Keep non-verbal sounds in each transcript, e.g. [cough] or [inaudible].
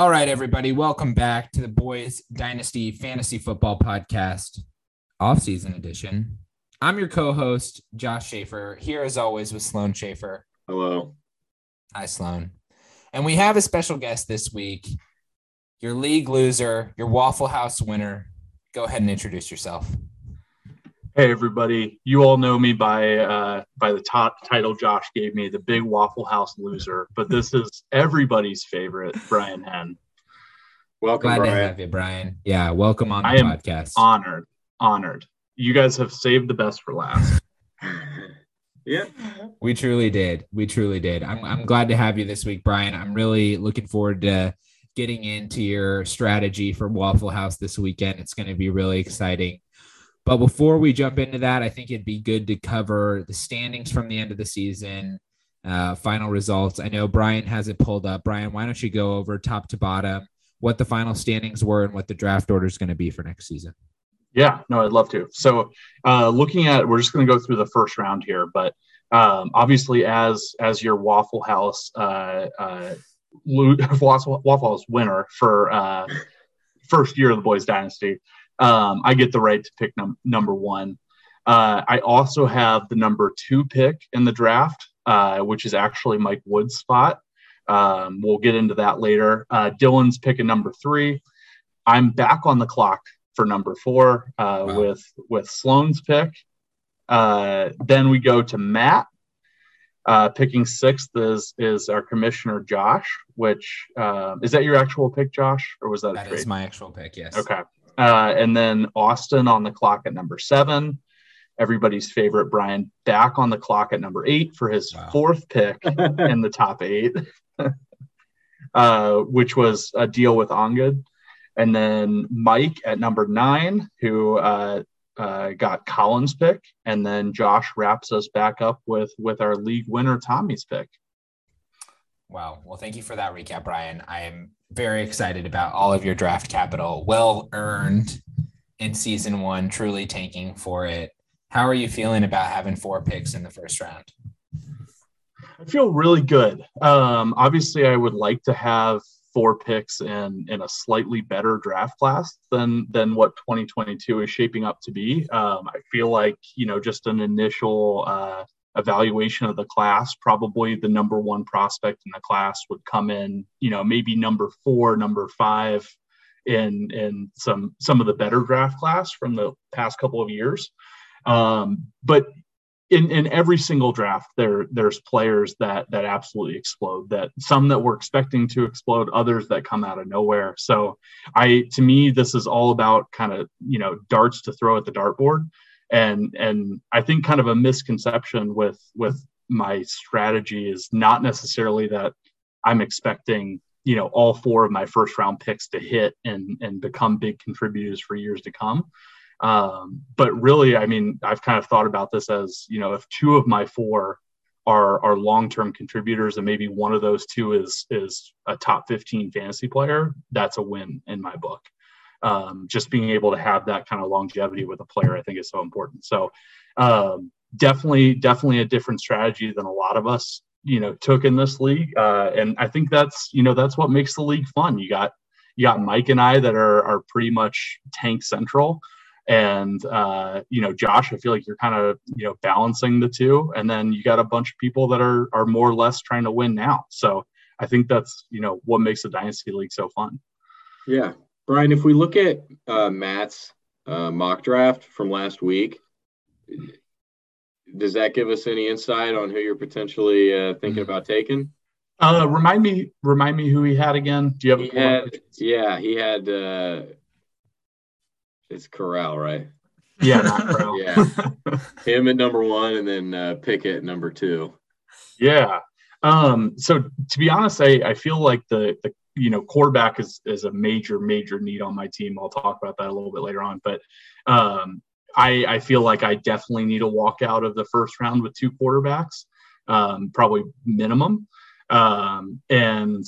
All right, everybody, welcome back to the Boys Dynasty Fantasy Football Podcast, off-season edition. I'm your co-host, Josh Schaefer, here as always with Sloan Schaefer. Hello. Hi, Sloan. And we have a special guest this week, your league loser, your Waffle House winner. Go ahead and introduce yourself. Hey everybody! You all know me by uh, by the top title Josh gave me, the Big Waffle House loser. But this is everybody's favorite, Brian Henn. Welcome, Glad Brian. to have you, Brian. Yeah, welcome on the I am podcast. Honored, honored. You guys have saved the best for last. [laughs] yeah. We truly did. We truly did. I'm, I'm glad to have you this week, Brian. I'm really looking forward to getting into your strategy for Waffle House this weekend. It's going to be really exciting. But before we jump into that, I think it'd be good to cover the standings from the end of the season, uh, final results. I know Brian has it pulled up. Brian, why don't you go over top to bottom what the final standings were and what the draft order is going to be for next season? Yeah, no, I'd love to. So, uh, looking at, we're just going to go through the first round here, but um, obviously, as as your Waffle House uh, uh, [laughs] Waffle, House winner for uh, first year of the Boys Dynasty, um, I get the right to pick num- number one. Uh, I also have the number two pick in the draft, uh, which is actually Mike Wood's spot. Um, we'll get into that later. Uh, Dylan's picking number three. I'm back on the clock for number four uh, Wow. with with Sloan's pick. Uh, then we go to Matt. Uh, picking sixth is is our commissioner Josh. Which uh, is that your actual pick, Josh, or was that a trade? is my actual pick. Yes. Okay. Uh, and then Austin on the clock at number seven. Everybody's favorite Brian back on the clock at number eight for his Wow. fourth pick [laughs] in the top eight, [laughs] uh, which was a deal with Ongud. And then Mike at number nine, who uh, uh, got Collins' pick. And then Josh wraps us back up with with our league winner Tommy's pick. Wow. Well, thank you for that recap, Brian. I am very excited about all of your draft capital. Well earned in season one, truly tanking for it. How are you feeling about having four picks in the first round? I feel really good. Um, obviously, I would like to have four picks in in a slightly better draft class than than what 2022 is shaping up to be. Um, I feel like you know just an initial uh, evaluation of the class, probably the number one prospect in the class would come in. You know, maybe number four, number five in in some some of the better draft class from the past couple of years. Um, but in, in every single draft there there's players that that absolutely explode that some that we're expecting to explode others that come out of nowhere so i to me this is all about kind of you know darts to throw at the dartboard and and i think kind of a misconception with with my strategy is not necessarily that i'm expecting you know all four of my first round picks to hit and and become big contributors for years to come um, but really, I mean, I've kind of thought about this as you know, if two of my four are are long term contributors, and maybe one of those two is is a top fifteen fantasy player, that's a win in my book. Um, just being able to have that kind of longevity with a player, I think, is so important. So, um, definitely, definitely a different strategy than a lot of us, you know, took in this league. Uh, and I think that's you know that's what makes the league fun. You got you got Mike and I that are are pretty much tank central and uh, you know josh i feel like you're kind of you know balancing the two and then you got a bunch of people that are are more or less trying to win now so i think that's you know what makes the dynasty league so fun Yeah. Brian, if we look at uh, Matt's uh, mock draft from last week, does that give us any insight on who you're potentially uh, thinking about taking? uh remind me remind me who he had again do you have He a had, yeah, he had, uh, it's Corral, right? yeah Corral. [laughs] Yeah. Him at number one and then uh, Pickett at number two. Yeah. Um, so to be honest, I, I feel like the, the you know quarterback is is a major major need on my team. I'll talk about that a little bit later on, but um, I I feel like I definitely need a walk out of the first round with two quarterbacks, um, probably minimum. Um, and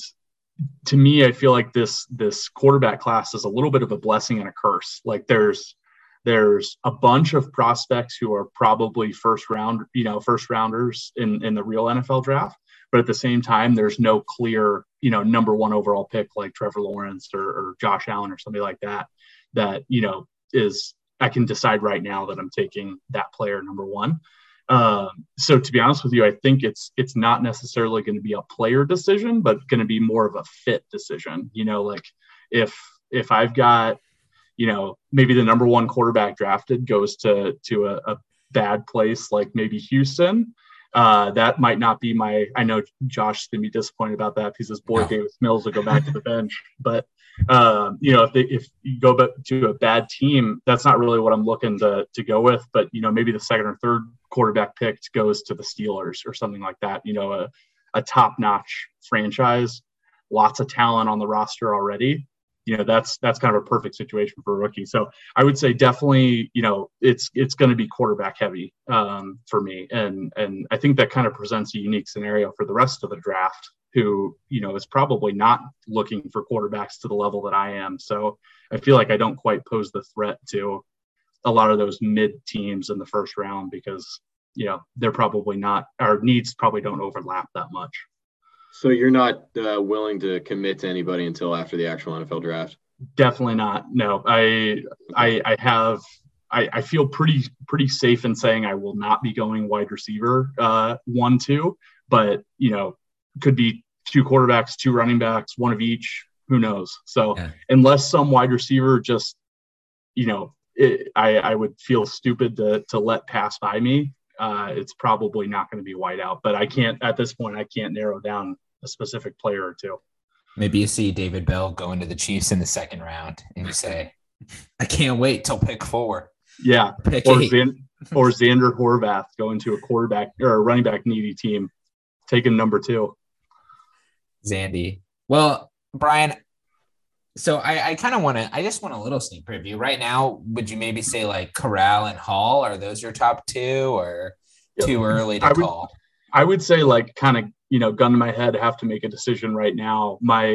to me, I feel like this this quarterback class is a little bit of a blessing and a curse. Like there's there's a bunch of prospects who are probably first round, you know, first rounders in in the real NFL draft, but at the same time, there's no clear you know, number one overall pick like Trevor Lawrence or, or Josh Allen or somebody like that, that, you know, is I can decide right now that I'm taking that player number one. Um, so to be honest with you, I think it's it's not necessarily going to be a player decision, but going to be more of a fit decision. You know, like if if I've got, you know, maybe the number one quarterback drafted goes to to a, a bad place like maybe Houston, uh, that might not be my. I know Josh is gonna be disappointed about that because his boy no. Davis Mills will go back to the bench. But um, you know, if they, if you go back to a bad team, that's not really what I'm looking to to go with. But you know, maybe the second or third quarterback picked goes to the Steelers or something like that. You know, a a top notch franchise, lots of talent on the roster already you know that's that's kind of a perfect situation for a rookie. So I would say definitely, you know, it's it's going to be quarterback heavy um, for me, and and I think that kind of presents a unique scenario for the rest of the draft, who you know is probably not looking for quarterbacks to the level that I am. So I feel like I don't quite pose the threat to a lot of those mid teams in the first round because you know they're probably not our needs probably don't overlap that much. So you're not uh, willing to commit to anybody until after the actual NFL draft? Definitely not. No, I I, I have I, I feel pretty pretty safe in saying I will not be going wide receiver uh, one two, but you know could be two quarterbacks, two running backs, one of each. Who knows? So yeah. unless some wide receiver just you know it, I I would feel stupid to to let pass by me uh, it's probably not going to be white out. But I can't at this point. I can't narrow down a specific player or two. Maybe you see David Bell go into the Chiefs in the second round, and you say, "I can't wait till pick four. Yeah, pick or, Zan- [laughs] or Zander Horvath going to a quarterback or a running back needy team, taking number two. Zandy. Well, Brian, so I, I kind of want to. I just want a little sneak preview right now. Would you maybe say like Corral and Hall? Are those your top two, or too early to I would, call? I would say like kind of you know gun to my head, have to make a decision right now. My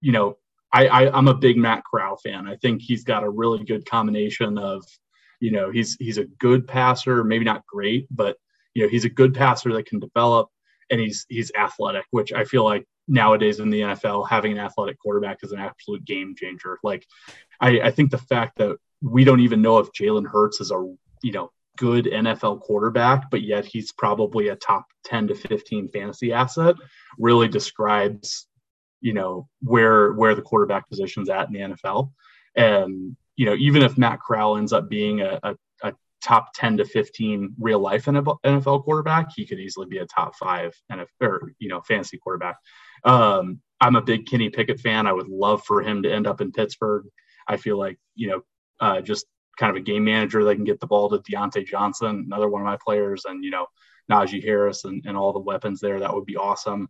you know I, I I'm a big Matt Corral fan. I think he's got a really good combination of you know he's he's a good passer, maybe not great, but you know he's a good passer that can develop, and he's he's athletic, which I feel like nowadays in the NFL, having an athletic quarterback is an absolute game changer. Like, I, I think the fact that we don't even know if Jalen Hurts is a you know good NFL quarterback, but yet he's probably a top 10 to 15 fantasy asset really describes, you know, where where the quarterback position's at in the NFL. And, you know, even if Matt Corral ends up being a, a top 10 to 15 real life NFL quarterback, he could easily be a top five NFL or, you know, fantasy quarterback. Um, I'm a big Kenny Pickett fan. I would love for him to end up in Pittsburgh. I feel like, you know, uh, just kind of a game manager that can get the ball to Diontae Johnson, another one of my players, and, you know, Najee Harris and, and all the weapons there. That would be awesome.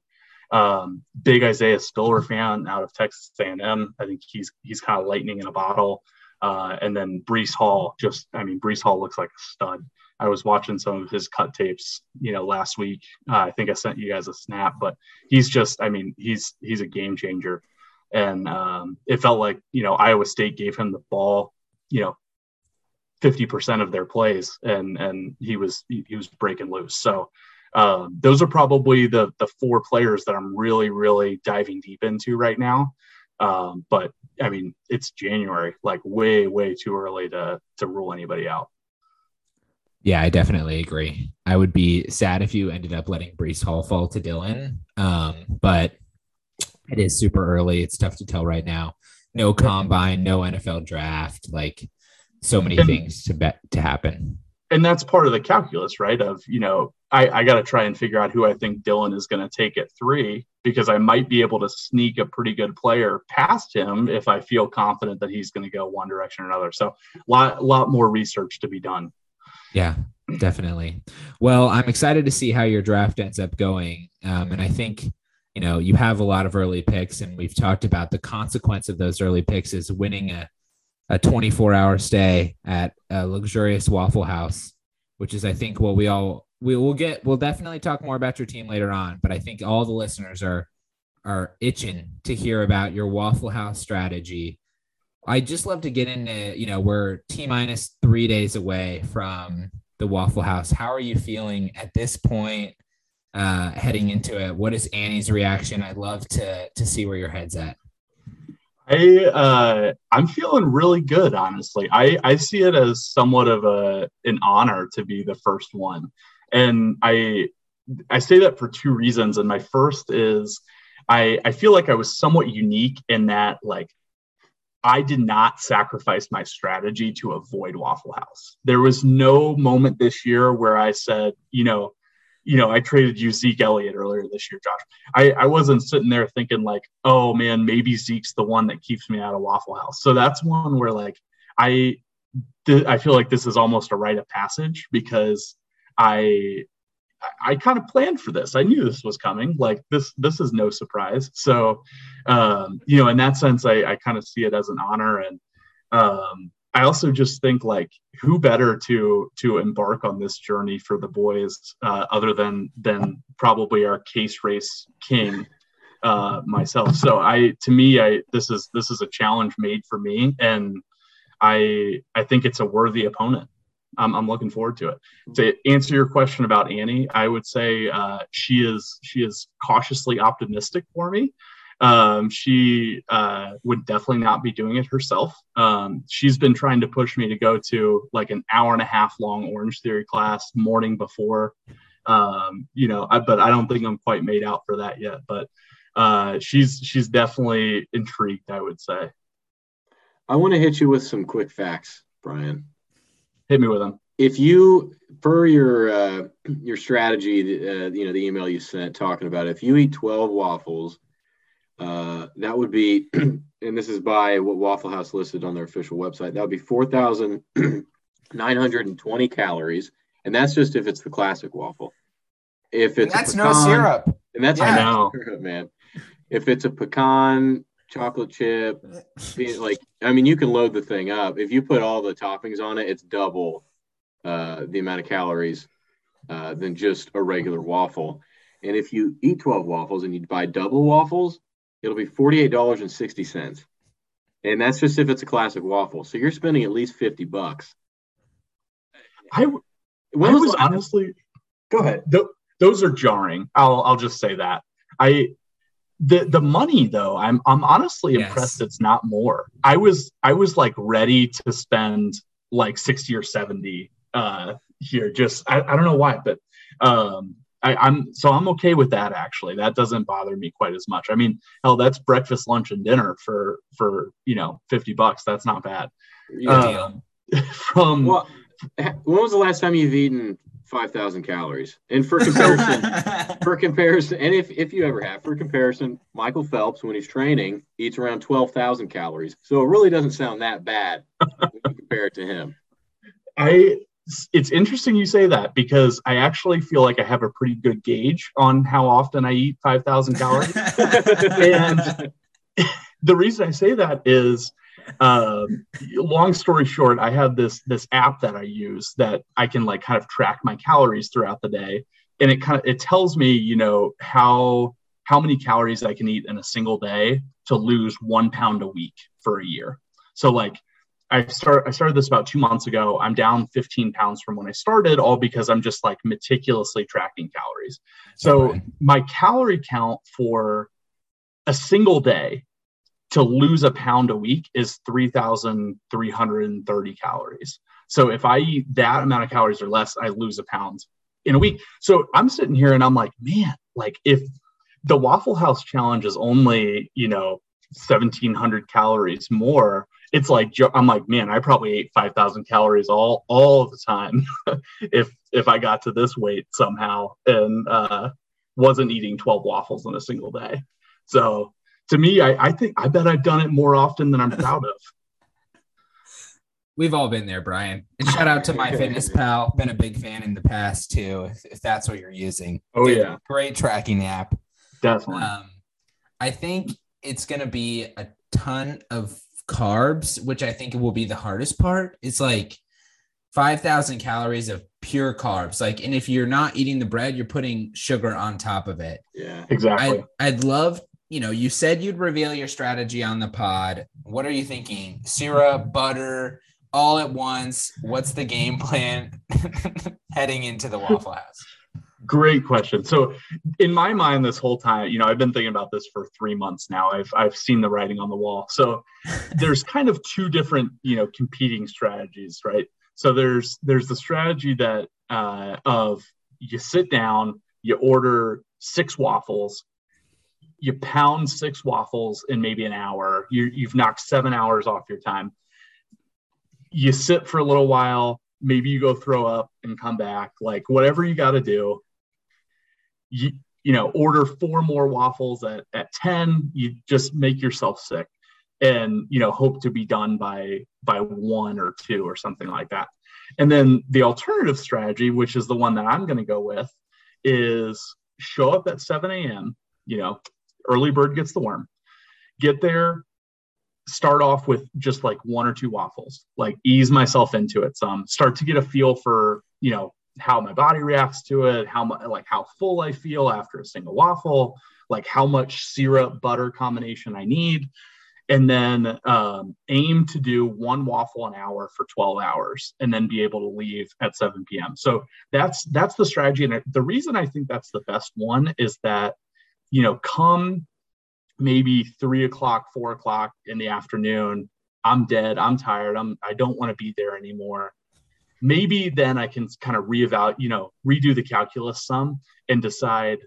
Um, big Isaiah Spiller fan out of Texas A&M. I think he's he's kind of lightning in a bottle. Uh, and then Breece Hall, just I mean, Breece Hall looks like a stud. I was watching some of his cut tapes, you know, last week. Uh, I think I sent you guys a snap, but he's just, I mean, he's he's a game changer, and um, it felt like you know Iowa State gave him the ball, you know, fifty percent of their plays, and and he was he, he was breaking loose. So um, those are probably the the four players that I'm really really diving deep into right now. Um, but I mean, it's January, like way way too early to to rule anybody out. Yeah, I definitely agree. I would be sad if you ended up letting Breece Hall fall to Dylan. Um, but it is super early. It's tough to tell right now. No combine, no NFL draft, like so many and, things to bet to happen. And that's part of the calculus, right? Of, you know, I, I got to try and figure out who I think Dylan is going to take at three because I might be able to sneak a pretty good player past him if I feel confident that he's going to go one direction or another. So, a lot, lot more research to be done. Yeah, definitely. Well, I'm excited to see how your draft ends up going. Um, and I think, you know, you have a lot of early picks, and we've talked about the consequence of those early picks is winning a, a 24 hour stay at a luxurious Waffle House, which is, I think, what we all we will get. We'll definitely talk more about your team later on, but I think all the listeners are are itching to hear about your Waffle House strategy I just love to get into, you know, we're T minus three days away from the Waffle House. How are you feeling at this point? uh, heading into it. What is Annie's reaction? I'd love to to see where your head's at. I uh, I'm feeling really good, honestly. I I see it as somewhat of a an honor to be the first one, and I I say that for two reasons. And my first is I I feel like I was somewhat unique in that like I did not sacrifice my strategy to avoid Waffle House. There was no moment this year where I said, you know, you know, I traded you Zeke Elliott earlier this year, Josh. I, I wasn't sitting there thinking like, oh man, maybe Zeke's the one that keeps me out of Waffle House. So that's one where like I th- I feel like this is almost a rite of passage because I I kind of planned for this. I knew this was coming. Like this, this is no surprise. So, um, you know, in that sense, I, I kind of see it as an honor. And um, I also just think like who better to to embark on this journey for the boys uh, other than than probably our case race king uh, myself. So I to me I this is this is a challenge made for me and I I think it's a worthy opponent. I'm, I'm looking forward to it. To answer your question about Annie, I would say uh, she is she is cautiously optimistic for me um, she uh, would definitely not be doing it herself. Um, she's been trying to push me to go to like an hour and a half long Orange Theory class morning before. Um, you know, I, but I don't think I'm quite made out for that yet. But uh, she's she's definitely intrigued. I would say. I want to hit you with some quick facts, Brian. Hit me with them. If you, per your uh, your strategy, uh, you know the email you sent talking about, it, if you eat 12 waffles uh, that would be, [clears throat] and this is by what Waffle House listed on their official website. That would be 4,920 [clears throat] calories. And that's just if it's the classic waffle. If it's and that's pecan, no syrup. And that's yeah. no [laughs] syrup, man. If it's a pecan, chocolate chip, [laughs] like, I mean, you can load the thing up. If you put all the toppings on it, it's double uh, the amount of calories uh, than just a regular waffle. And if you eat 12 waffles and you buy double waffles, it'll be $48.60. And that's just if it's a classic waffle. So you're spending at least 50 bucks. I, I was, was honestly, go ahead. Th- those are jarring. I'll, I'll just say that. I, the the money though i'm i'm honestly yes. impressed it's not more i was i was like ready to spend like 60 or 70 uh here just i, I don't know why but um I, am so I'm okay with that actually. That doesn't bother me quite as much. I mean, hell, that's breakfast, lunch, and dinner for for you know fifty bucks. That's not bad. Uh, [laughs] from well, when was the last time you've eaten five thousand calories? And for comparison, [laughs] for comparison, and if if you ever have, for comparison, Michael Phelps when he's training eats around twelve thousand calories. So it really doesn't sound that bad when you compare it to him. I it's interesting you say that because I actually feel like I have a pretty good gauge on how often I eat 5,000 calories. [laughs] and the reason I say that is, um, long story short, I have this this app that I use that I can like kind of track my calories throughout the day, and it kind of it tells me, you know, how how many calories I can eat in a single day to lose one pound a week for a year. So like I start I started this about two months ago. I'm down 15 pounds from when I started, all because I'm just like meticulously tracking calories. So right. my calorie count for a single day to lose a pound a week is 3,330 calories. So if I eat that amount of calories or less, I lose a pound in a week. So I'm sitting here and I'm like, man, like if the Waffle House challenge is only, you know, 1700 calories more, it's like I'm like, man, I probably ate 5,000 calories all all the time [laughs] if if I got to this weight somehow and uh, wasn't eating 12 waffles in a single day. So to me, I, I think I bet I've done it more often than I'm proud of. We've all been there, Brian. And shout out to MyFitnessPal. Been a big fan in the past too, if, if that's what you're using. Oh Good, yeah, great tracking app. Definitely. Um, I think it's going to be a ton of carbs, which I think will be the hardest part. It's like 5,000 calories of pure carbs. Like, and if you're not eating the bread, you're putting sugar on top of it. Yeah, exactly. I, I'd love, you know, you said you'd reveal your strategy on the pod. What are you thinking? Syrup, butter, all at once. What's the game plan [laughs] heading into the Waffle House? Great question. So, in my mind, this whole time, you know, I've been thinking about this for three months now. I've I've seen the writing on the wall. So, [laughs] there's kind of two different, you know, competing strategies, right? So there's there's the strategy that uh, of you sit down, you order six waffles, you pound six waffles in maybe an hour. You you've knocked seven hours off your time. You sit for a little while, maybe you go throw up and come back, like whatever you got to do you you know order four more waffles at, at 10 you just make yourself sick and you know hope to be done by by one or two or something like that. And then the alternative strategy which is the one that i'm going to go with is show up at 7 a.m you know early bird gets the worm get there start off with just like one or two waffles like ease myself into it some start to get a feel for you know how my body reacts to it, how much like how full I feel after a single waffle, like how much syrup butter combination I need, and then um, aim to do one waffle an hour for 12 hours, and then be able to leave at 7 p.m. So that's that's the strategy, and the reason I think that's the best one is that you know come maybe three o'clock, four o'clock in the afternoon, I'm dead, I'm tired, I'm I don't want to be there anymore maybe then I can kind of reevaluate, you know, redo the calculus sum and decide,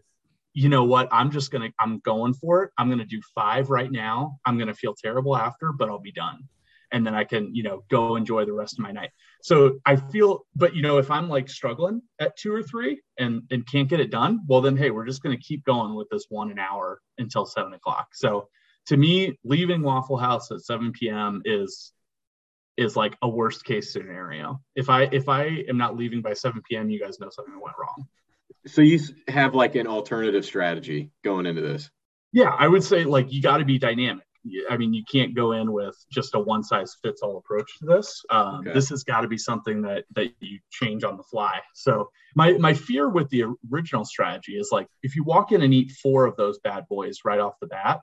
you know what, I'm just going to, I'm going for it. I'm going to do five right now. I'm going to feel terrible after, but I'll be done. And then I can, you know, go enjoy the rest of my night. So I feel, but you know, if I'm like struggling at two or three and, and can't get it done, well, then, hey, we're just going to keep going with this one an hour until seven o'clock. So to me, leaving Waffle House at 7 p.m. is is like a worst case scenario. If I if I am not leaving by 7 p.m., you guys know something went wrong. So you have like an alternative strategy going into this. Yeah, I would say like you got to be dynamic. I mean, you can't go in with just a one size fits all approach to this. Um, okay. This has got to be something that that you change on the fly. So my my fear with the original strategy is like if you walk in and eat four of those bad boys right off the bat,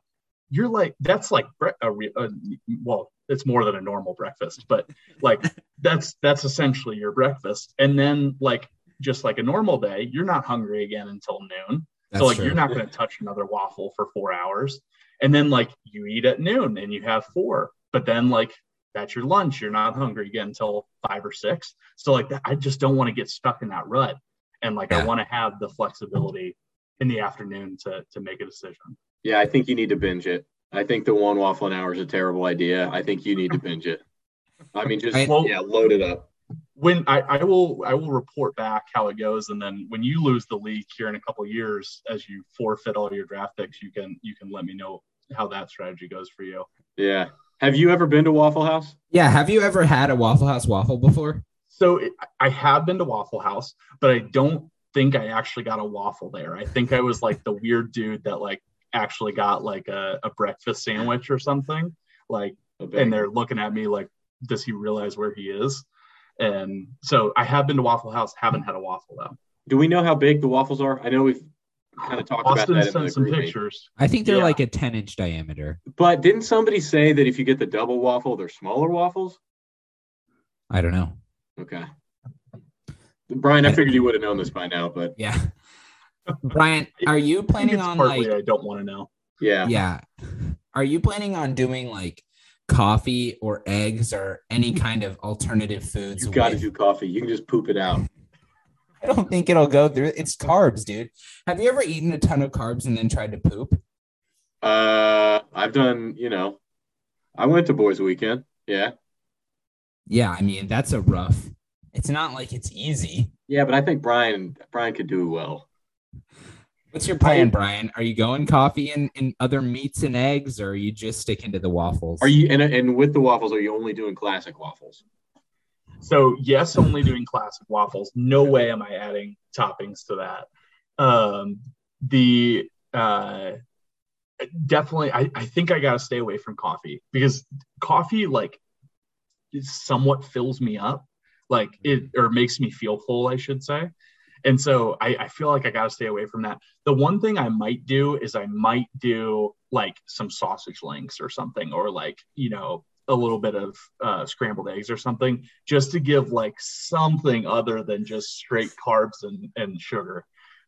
you're like that's like a, a, well it's more than a normal breakfast but like [laughs] that's that's essentially your breakfast. And then like just like a normal day you're not hungry again until noon. That's so like true. you're not going to touch another waffle for four hours. And then like you eat at noon and you have four but then like that's your lunch. You're not hungry again until five or six. So like i just don't want to get stuck in that rut. And like yeah. i want to have the flexibility in the afternoon to to make a decision. Yeah, I think you need to binge it. I think the one waffle an hour is a terrible idea. I think you need to binge it. I mean, just well, yeah, load it up. When I, I will I will report back how it goes, and then when you lose the league here in a couple years, as you forfeit all your draft picks, you can you can let me know how that strategy goes for you. Yeah. Have you ever been to Waffle House? Yeah. Have you ever had a Waffle House waffle before? So I have been to Waffle House, but I don't think I actually got a waffle there. I think I was like the weird dude that like actually got like a, a breakfast sandwich or something like and they're looking at me like does he realize where he is? And so i have been to waffle house haven't had a waffle though. Do we know how big the waffles are? I know we've kind of talked Austin about that Austin sent some pictures. I think they're yeah. like a 10 inch diameter. But didn't somebody say that if you get the double waffle they're smaller waffles? I don't know. Okay. Brian i figured you would have known this by now but yeah Brian, [laughs] are you planning on like? I don't want to know. Yeah. Yeah. Are you planning on doing like coffee or eggs or any [laughs] kind of alternative foods? You got to do coffee. You can just poop it out. [laughs] I don't think it'll go through. It's carbs, dude. Have you ever eaten a ton of carbs and then tried to poop? Uh, I've done. You know, I went to Boys Weekend. Yeah. Yeah, I mean that's a rough. It's not like it's easy. Yeah, but I think Brian Brian could do well. What's your plan, Brian? Are you going coffee and, and other meats and eggs, or are you just sticking to the waffles? Are you and, and with the waffles, are you only doing classic waffles? So yes, only doing classic waffles. No way am I adding toppings to that. Um, the uh, definitely, I, I think I got to stay away from coffee because coffee like somewhat fills me up, like it or makes me feel full, I should say. And so I, I feel like I got to stay away from that. The one thing I might do is I might do like some sausage links or something, or like, you know, a little bit of uh, scrambled eggs or something, just to give like something other than just straight carbs and, and sugar.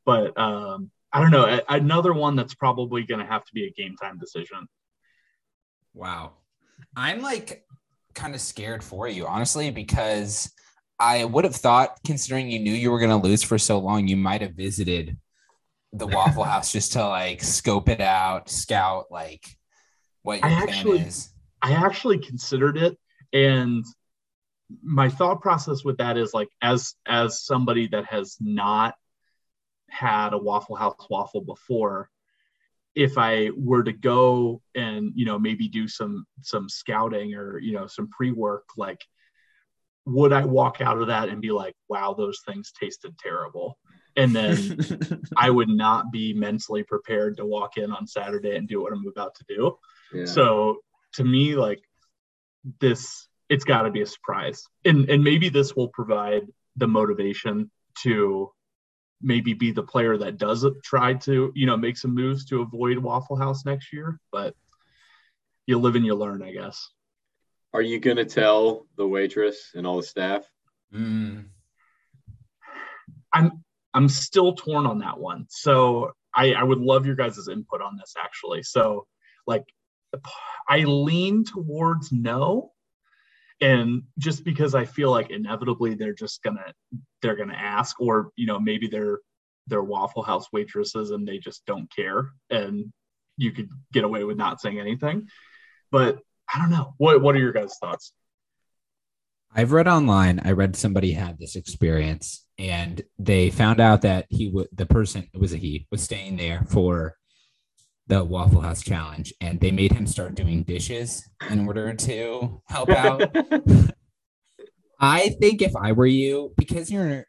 But um, I don't know. A- Another one that's probably going to have to be a game time decision. Wow. I'm like kind of scared for you, honestly, because I would have thought, considering you knew you were going to lose for so long, you might have visited the [laughs] Waffle House just to like scope it out, scout like what your I plan actually- is. I actually considered it, and my thought process with that is like as as somebody that has not had a Waffle House waffle before, if I were to go and you know maybe do some some scouting or you know some pre work, like would I walk out of that and be like, wow, those things tasted terrible, and then [laughs] I would not be mentally prepared to walk in on Saturday and do what I'm about to do. Yeah. So to me, like this, it's got to be a surprise, and and maybe this will provide the motivation to maybe be the player that does try to you know make some moves to avoid Waffle House next year. But you live and you learn, I guess. Are you gonna tell the waitress and all the staff? Mm. I'm I'm still torn on that one. So I, I would love your guys' input on this actually. So like I lean towards no. And just because I feel like inevitably they're just gonna they're gonna ask, or you know, maybe they're they're Waffle House waitresses and they just don't care and you could get away with not saying anything. But I don't know. What what are your guys' thoughts? I've read online, I read somebody had this experience and they found out that he would, the person, it was a he, was staying there for the Waffle House challenge and they made him start doing dishes in order to help out. [laughs] I think if I were you, because you're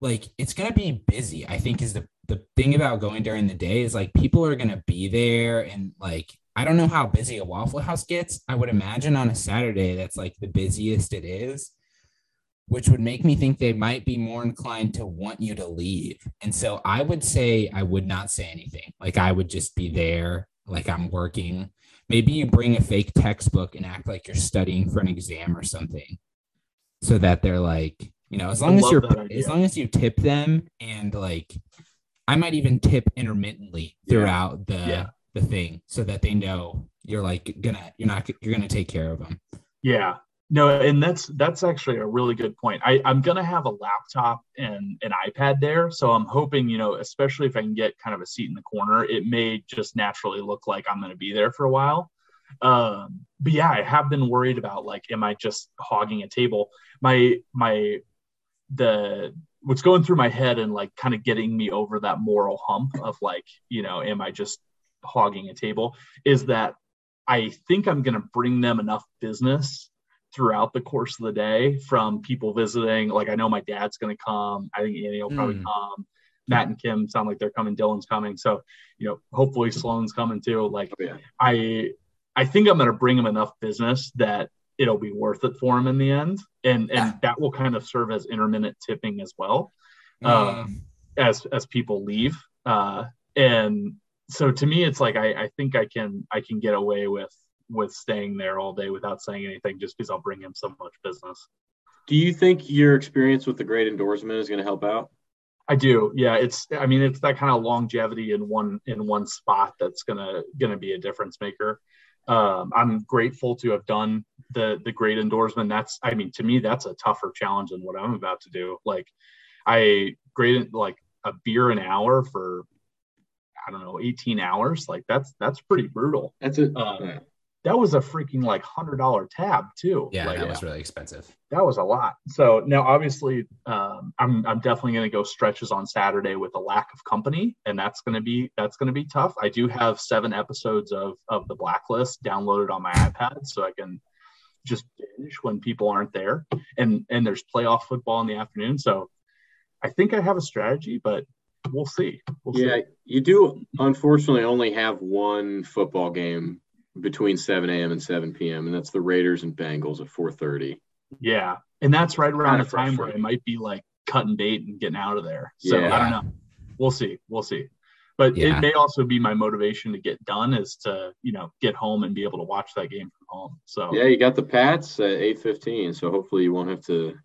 like, it's going to be busy, I think is the, the thing about going during the day is like people are going to be there and like, I don't know how busy a Waffle House gets. I would imagine on a Saturday that's like the busiest it is, which would make me think they might be more inclined to want you to leave. And so I would say I would not say anything. Like I would just be there, like I'm working. Maybe you bring a fake textbook and act like you're studying for an exam or something, so that they're like, you know, as long as you're as long as you tip them and like, I might even tip intermittently Yeah. throughout the Yeah. The thing so that they know you're like gonna you're not you're gonna take care of them. Yeah. No, and that's that's actually a really good point. I, I'm gonna have a laptop and an iPad there. So I'm hoping, you know, especially if I can get kind of a seat in the corner, it may just naturally look like I'm gonna be there for a while. Um, but yeah, I have been worried about like, am I just hogging a table? My my the what's going through my head and like kind of getting me over that moral hump of like, you know, am I just hogging a table? Is that I think I'm going to bring them enough business throughout the course of the day from people visiting. Like I know my dad's going to come. I think Annie will probably Mm. come. Matt and Kim sound like they're coming. Dylan's coming. So, you know, hopefully Sloan's coming too. Like Oh, yeah. I, I think I'm going to bring them enough business that it'll be worth it for them in the end. And, and Yeah. that will kind of serve as intermittent tipping as well Mm. um, as as people leave. Uh, and so to me, it's like I, I think I can I can get away with with staying there all day without saying anything, just because I'll bring him so much business. Do you think your experience with the great endorsement is going to help out? I do, yeah. It's I mean it's that kind of longevity in one in one spot that's gonna gonna be a difference maker. Um, I'm grateful to have done the the great endorsement. That's I mean to me that's a tougher challenge than what I'm about to do. Like I graded like a beer an hour for I don't know 18 hours. Like that's that's pretty brutal. That's it. Uh, That was a freaking like hundred dollar tab too. yeah, Like, that was really expensive. that was a lot. So now, obviously, um, I'm I'm definitely going to go stretches on Saturday with a lack of company, and that's going to be that's going to be tough. I do have seven episodes of of the Blacklist downloaded on my iPad, so I can just binge when people aren't there, and and there's playoff football in the afternoon. So I think I have a strategy, but we'll see. We'll Yeah, see. you do unfortunately only have one football game between 7 a.m. and 7 p.m. and that's the Raiders and Bengals at 4:30. Yeah, and that's right around Kinda the time where it might be like cutting bait and getting out of there. So Yeah. I don't know. We'll see. We'll see. But Yeah. it may also be my motivation to get done is to you know get home and be able to watch that game from home. So Yeah, you got the Pats at 8:15, so hopefully you won't have to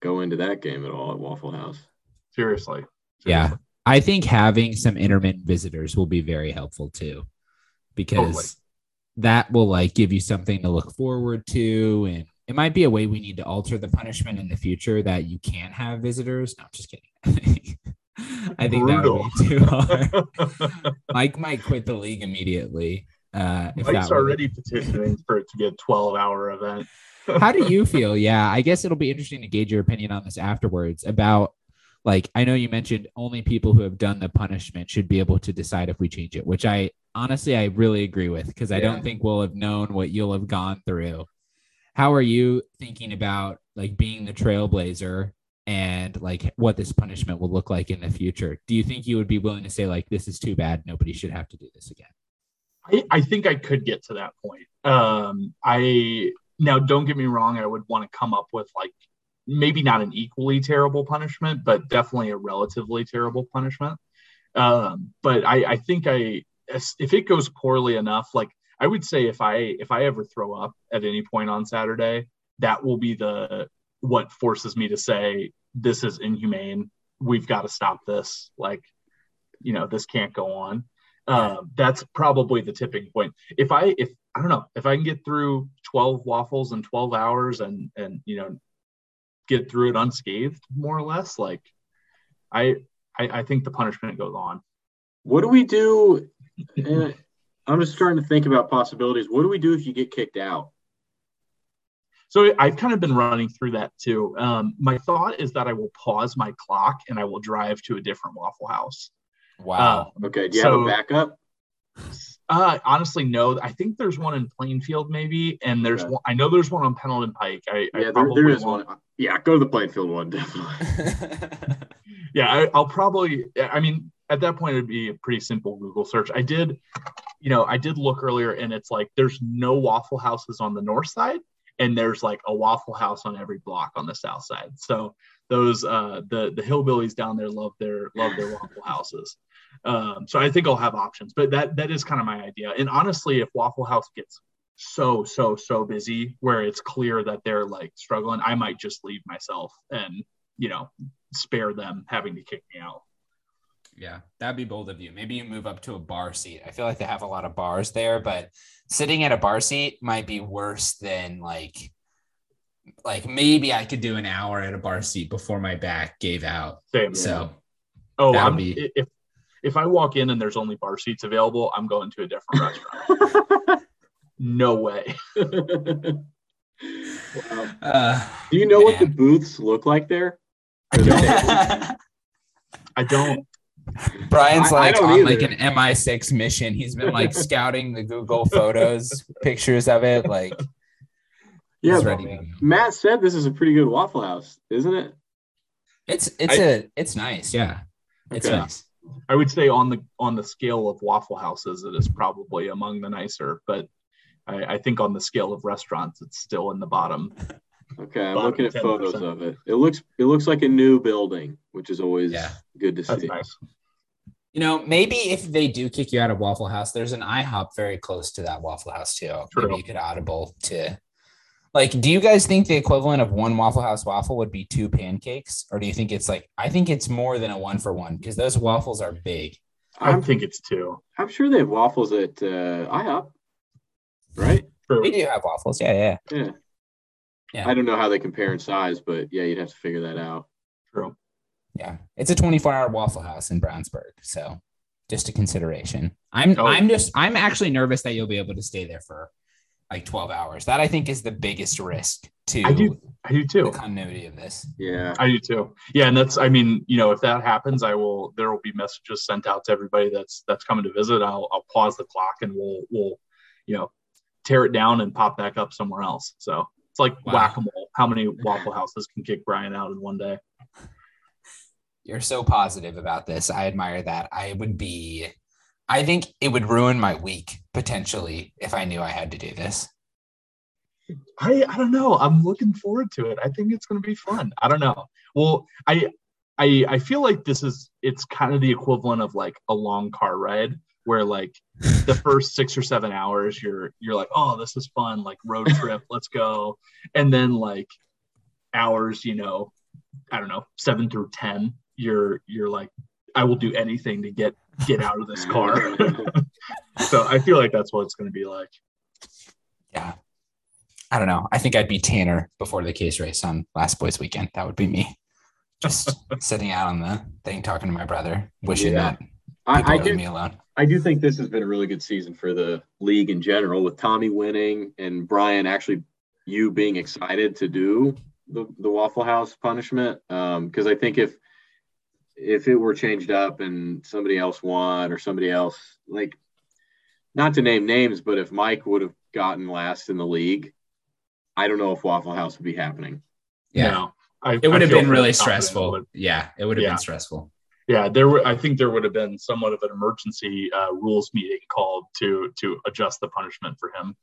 go into that game at all at Waffle House. seriously, Yeah. I think having some intermittent visitors will be very helpful too, because Totally. that will like give you something to look forward to, and it might be a way we need to alter the punishment in the future that you can't have visitors. No, I'm just kidding. [laughs] I think that would be too hard. [laughs] Mike might quit the league immediately. Uh, if Mike's were- already petitioning for it to be a 12 hour event. How do [laughs] you feel? Yeah, I guess it'll be interesting to gauge your opinion on this afterwards about like I know you mentioned only people who have done the punishment should be able to decide if we change it, which I honestly I really agree with because I Yeah. don't think we'll have known what you'll have gone through. How are you thinking about like being the trailblazer and like what this punishment will look like in the future? Do you think you would be willing to say like this is too bad, nobody should have to do this again? I, I think I could get to that point. Um, I now don't get me wrong. I would want to come up with like maybe not an equally terrible punishment, but definitely a relatively terrible punishment. Um, but I, I think I if it goes poorly enough, like I would say if I if I ever throw up at any point on Saturday, that will be the what forces me to say this is inhumane. We've got to stop this. Like, you know, this can't go on. Um, that's probably the tipping point. If I if I don't know if I can get through 12 waffles in 12 hours and and you know get through it unscathed more or less, like I I, I think the punishment goes on. What do we do? eh, I'm just starting to think about possibilities. What do we do if you get kicked out? So I've kind of been running through that too. Um, my thought is that I will pause my clock and I will drive to a different Waffle House. Wow. Okay. Do you have a backup? Uh, honestly, no. I think there's one in Plainfield, maybe, and there's Okay. one. I know there's one on Pendleton Pike. I, I Yeah, there, probably there is won't- one. Yeah, go to the Plainfield one, definitely. [laughs] yeah I, i'll probably i mean at that point it'd be a pretty simple google search i did you know i did look earlier and it's like there's no waffle houses on the north side and there's like a waffle house on every block on the south side so those uh the the hillbillies down there love their love their waffle houses um so i think i'll have options but that that is kind of my idea and honestly if waffle house gets so so so busy where it's clear that they're like struggling i might just leave myself and you know spare them having to kick me out. Yeah, that'd be bold of you. Maybe you move up to a bar seat. I feel like they have a lot of bars there, but sitting at a bar seat might be worse than like like maybe I could do an hour at a bar seat before my back gave out. Same. So oh, I'm, be- if if I walk in and there's only bar seats available, I'm going to a different [laughs] restaurant. No way. [laughs] Wow. uh, Do you know what the booths look like there? I don't. I don't. Brian's I- I like don't on like an MI6 mission. He's been like [laughs] scouting the Google photos, pictures of it. Like Yeah, he's ready. Matt said this is a pretty good Waffle House, isn't it? It's it's I- a it's nice. Yeah, it's Okay. nice. I would say on the on the scale of waffle houses, it is probably among the nicer, but I, I think on the scale of restaurants, it's still in the bottom. Okay, I'm Bottom looking at 10%. photos of it. It looks it looks like a new building, which is always Yeah. good to That's see. nice. You know, maybe if they do kick you out of Waffle House, there's an IHOP very close to that Waffle House too. True. Maybe you could audible to. Like, do you guys think the equivalent of one Waffle House waffle would be two pancakes, or do you think it's like? I think it's more than a one for one because those waffles are big. I I'm think it's two. I'm sure they have waffles at uh, IHOP, right? True. We do have waffles, yeah, yeah. Yeah. Yeah. I don't know how they compare in size, but yeah, you'd have to figure that out. True. Yeah, it's a 24 hour Waffle House in Brownsburg, so just a consideration. I'm Oh. I'm just I'm actually nervous that you'll be able to stay there for like 12 hours. That I think is the biggest risk to I do. I do the too. continuity of this. Yeah. I do too. Yeah, and that's I mean, you know, if that happens, I will there will be messages sent out to everybody that's that's coming to visit. I'll I'll pause the clock and we'll we'll, you know, tear it down and pop back up somewhere else. So it's like Wow. whack-a-mole. How many waffle houses can kick Brian out in one day? You're so positive about this. I admire that. I would be I think it would ruin my week potentially if I knew I had to do this. I I don't know. I'm looking forward to it. I think it's going to be fun. I don't know. Well, I I I feel like this is it's kind of the equivalent of like a long car ride where like the [laughs] first 6 or 7 hours you're you're like, "Oh, this is fun, like road [laughs] trip, let's go." And then like hours, you know, I don't know, 7 through 10, you're you're like I will do anything to get get out of this car. [laughs] so I feel like that's what it's going to be like. Yeah. I don't know. I think I'd be Tanner before the case race on last boys weekend. That would be me. Just [laughs] sitting out on the thing talking to my brother, wishing Yeah. that I, I leave do me alone. I do think this has been a really good season for the league in general, with Tommy winning and Brian actually you being excited to do the, the Waffle House punishment. Um, because I think if if it were changed up and somebody else won or somebody else like not to name names, but if Mike would have gotten last in the league, I don't know if Waffle House would be happening. Yeah. No, I, It would I have been really stressful. would. Yeah, it would have Yeah. been stressful. Yeah, there were. I think there would have been somewhat of an emergency uh, rules meeting called to to adjust the punishment for him.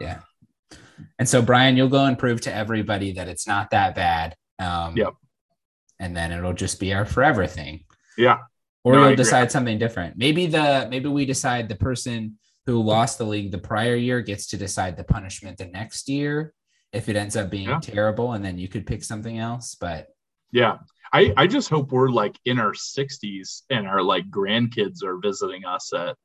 Yeah. And so, Brian, you'll go and prove to everybody that it's not that bad. Um, Yep. And then it'll just be our forever thing. Yeah, Or No, you'll decide something different. Maybe the maybe we decide the person who lost the league the prior year gets to decide the punishment the next year if it ends up being Yeah. terrible, and then you could pick something else. But yeah. I I just hope we're like in our 60s and our like grandkids are visiting us at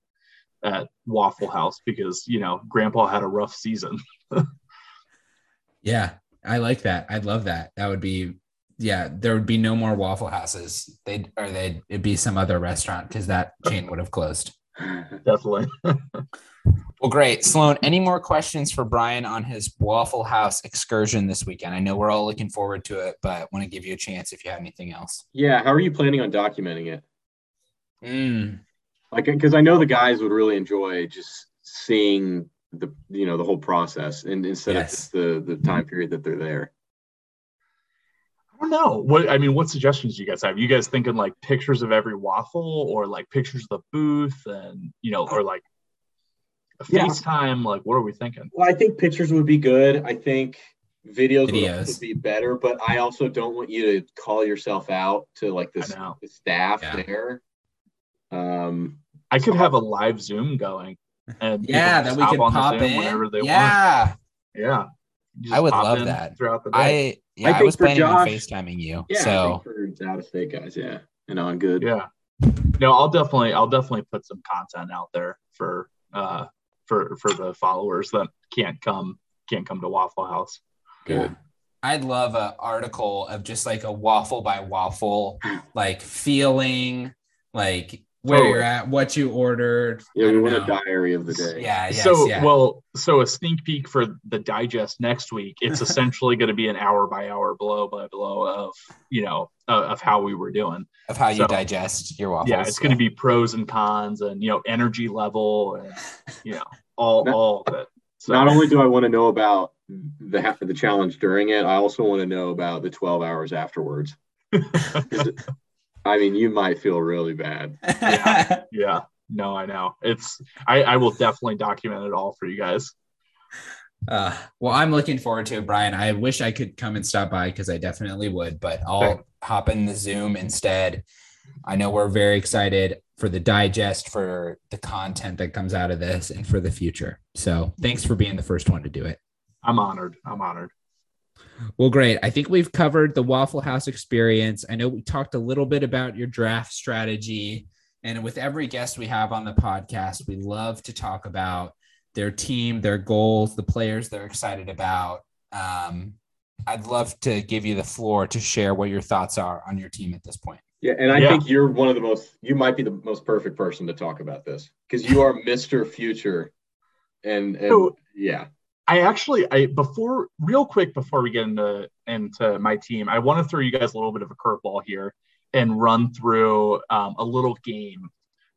at Waffle House because you know Grandpa had a rough season. [laughs] yeah, I like that. I'd love that. That would be yeah, there would be no more waffle houses. They'd or they'd it'd be some other restaurant because that chain would have closed. Definitely. Well, great. Sloan, any more questions for Brian on his Waffle House excursion this weekend? I know we're all looking forward to it, but want to give you a chance if you have anything else. yeah, how are you planning on documenting it? Mm, like because I know the guys would really enjoy just seeing the you know the whole process and instead Yes. of just the the time period that they're there. I don't know. What I mean, what suggestions do you guys have? You guys thinking like pictures of every waffle or like pictures of the booth and you know, or like a Yeah. FaceTime? Like what are we thinking? Well, I think pictures would be good. I think videos, Videos. would be better, but I also don't want you to call yourself out to like this the staff Yeah. there. Um, I could have a live Zoom going and yeah, that we hop could pop in. whenever they want. yeah. Yeah. I would love in that. throughout the day. I yeah, I I, was for planning on Josh- FaceTiming you. yeah, I so for out of state guys, yeah, and on good. yeah. No, I'll definitely I'll definitely put some content out there for uh for for the followers that can't come can't come to Waffle House. Good. I'd love an article of just like a waffle by waffle, like feeling, like where Totally. you're at, what you ordered. Yeah, we don't want a diary of the day. Yeah, yes, so yeah. well so a sneak peek for the digest next week it's [laughs] essentially going to be an hour by hour blow by blow of you know uh, of how we were doing of how you digest your waffles. yeah it's going to be pros and cons and you know energy level and you know all Not- all of it so Not only do I want to know about the ha- the challenge during it, I also want to know about the 12 hours afterwards. [laughs] 'Cause it- I mean, you might feel really bad. [laughs] yeah no i know it's i i will definitely document it all for you guys Uh, well, I'm looking forward to it, Brian. I wish I could come and stop by because I definitely would, but I'll Thanks. hop in the Zoom instead. I know we're very excited for the digest, for the content that comes out of this, and for the future. So thanks for being the first one to do it. i'm honored i'm honored Well, great. I think we've covered the Waffle House experience. I know we talked a little bit about your draft strategy. And with every guest we have on the podcast, we love to talk about their team, their goals, the players they're excited about. Um, I'd love to give you the floor to share what your thoughts are on your team at this point. Yeah, and I Yeah. think you're one of the most. You might be the most perfect person to talk about this because you are Mr. Future, and, and yeah, I actually, I before real quick before we get into into my team, I want to throw you guys a little bit of a curveball here and run through um, a little game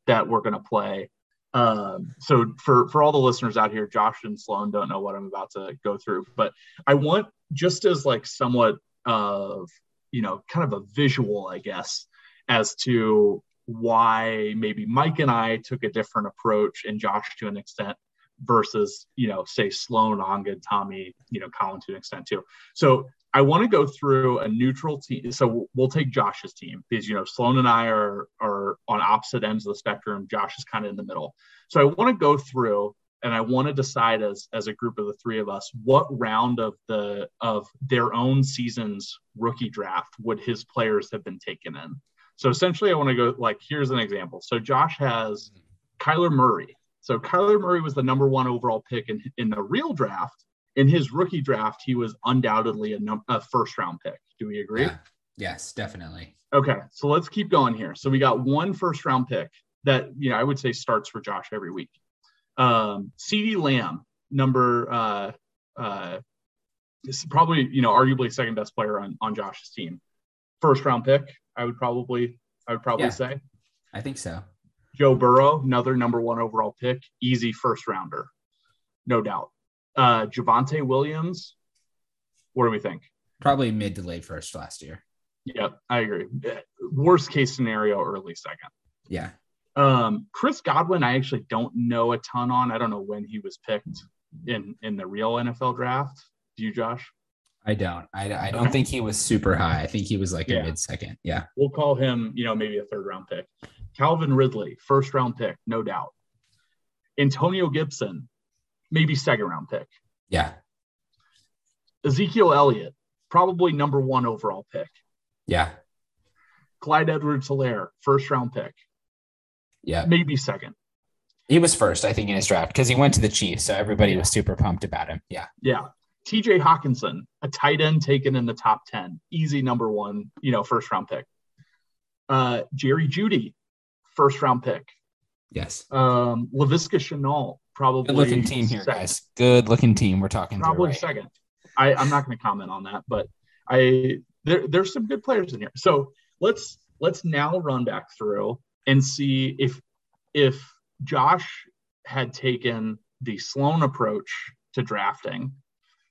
that we're going to play. Um, so for for all the listeners out here, Josh and Sloan don't know what I'm about to go through, but I want just as like somewhat of you know kind of a visual, I guess, as to why maybe Mike and I took a different approach and Josh to an extent versus you know say Sloan, Ongad, Tommy, you know Colin to an extent too. So I want to go through a neutral team. So we'll take Josh's team because you know Sloan and I are are on opposite ends of the spectrum. Josh is kind of in the middle. So I want to go through and I want to decide as as a group of the three of us what round of the of their own season's rookie draft would his players have been taken in. So essentially, I want to go like here's an example. So Josh has Kyler Murray. So Kyler Murray was the number one overall pick in, in the real draft. In his rookie draft, he was undoubtedly a, num- a first round pick. Do we agree? Yeah. Yes, definitely. Okay, so let's keep going here. So we got one first round pick that you know I would say starts for Josh every week. Um, CeeDee Lamb, number uh, uh, this is probably you know arguably second best player on on Josh's team. First round pick, I would probably I would probably Yeah. say. I think so. Joe Burrow, another number one overall pick, easy first rounder, no doubt. Uh, Javonte Williams, what do we think? Probably mid to late first last year. Yep, I agree. Worst case scenario, early second. Yeah. Um, Chris Godwin, I actually don't know a ton on. I don't know when he was picked in in the real NFL draft. Do you, Josh? I don't. I, I don't Okay. think he was super high. I think he was like Yeah. a mid second. Yeah. We'll call him, you know, maybe a third round pick. Calvin Ridley, first round pick, no doubt. Antonio Gibson, maybe second round pick. Yeah. Ezekiel Elliott, probably number one overall pick. Yeah. Clyde Edwards Helaire, first round pick, Yeah. maybe second. He was first, I think, in his draft because he went to the Chiefs, so everybody was super pumped about him. Yeah. Yeah. TJ Hockenson, a tight end taken in the top 10, easy number one, you know, first round pick. Uh, Jerry Jeudy, first round pick. Yes. Um, Laviska Shenault, probably Good looking team here, second. guys. Good looking team we're talking Probably through. Right? second. I, I'm not going to comment on that, but I there, there's some good players in here. So let's let's now run back through and see if if Josh had taken the Sloan approach to drafting,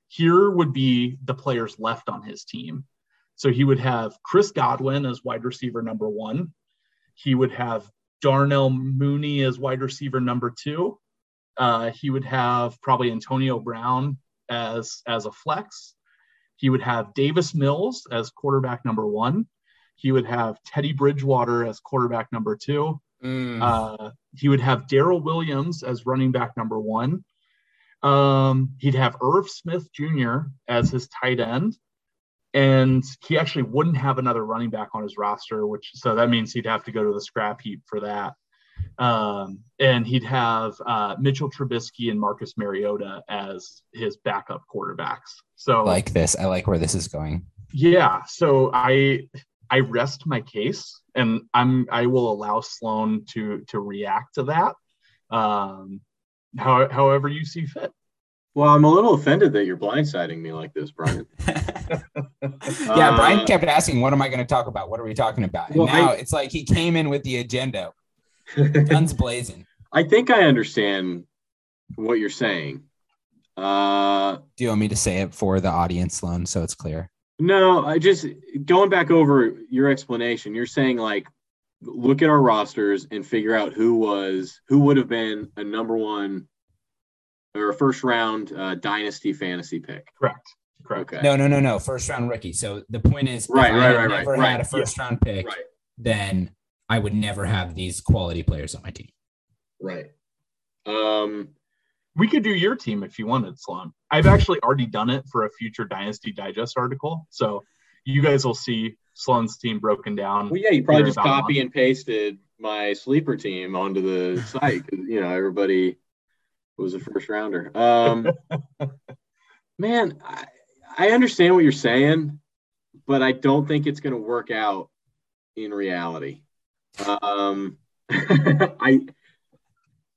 here would be the players left on his team. So he would have Chris Godwin as wide receiver number one. He would have Darnell Mooney as wide receiver number two. Uh, he would have probably Antonio Brown as as a flex. He would have Davis Mills as quarterback number one. He would have Teddy Bridgewater as quarterback number two. Mm. Uh, he would have Darrel Williams as running back number one. Um, he'd have Irv Smith Jr. as his tight end. And he actually wouldn't have another running back on his roster, which so that means he'd have to go to the scrap heap for that. Um, and he'd have uh, Mitchell Trubisky and Marcus Mariota as his backup quarterbacks. So I like this. I like where this is going. yeah, so I I rest my case, and I'm I will allow Sloan to to react to that, um, how, however you see fit. Well, I'm a little offended that you're blindsiding me like this, Brian. [laughs] yeah, Uh, Brian kept asking, "What am I going to talk about? What are we talking about?" And Well, now I- it's like he came in with the agenda, [laughs] guns blazing. I think I understand what you're saying. Uh, Do you want me to say it for the audience, Sloan, so it's clear? no, I just going back over your explanation. You're saying like, look at our rosters and figure out who was who would have been a number one or a first round uh, dynasty fantasy pick. Correct. Correct. Okay. No, no, no, no. First round rookie. So the point is, Right, if I right, had right, right, never right. had a first round pick, Right. then I would never have these quality players on my team. Right. Um, We could do your team if you wanted, Sloan. I've actually already done it for a future Dynasty Digest article, so you guys will see Sloan's team broken down. well, yeah, you probably just about copy month. and pasted my sleeper team onto the site. 'cause, You know, everybody was a first rounder. Um, [laughs] man, I, I understand what you're saying, but I don't think it's going to work out in reality. Um, [laughs] I,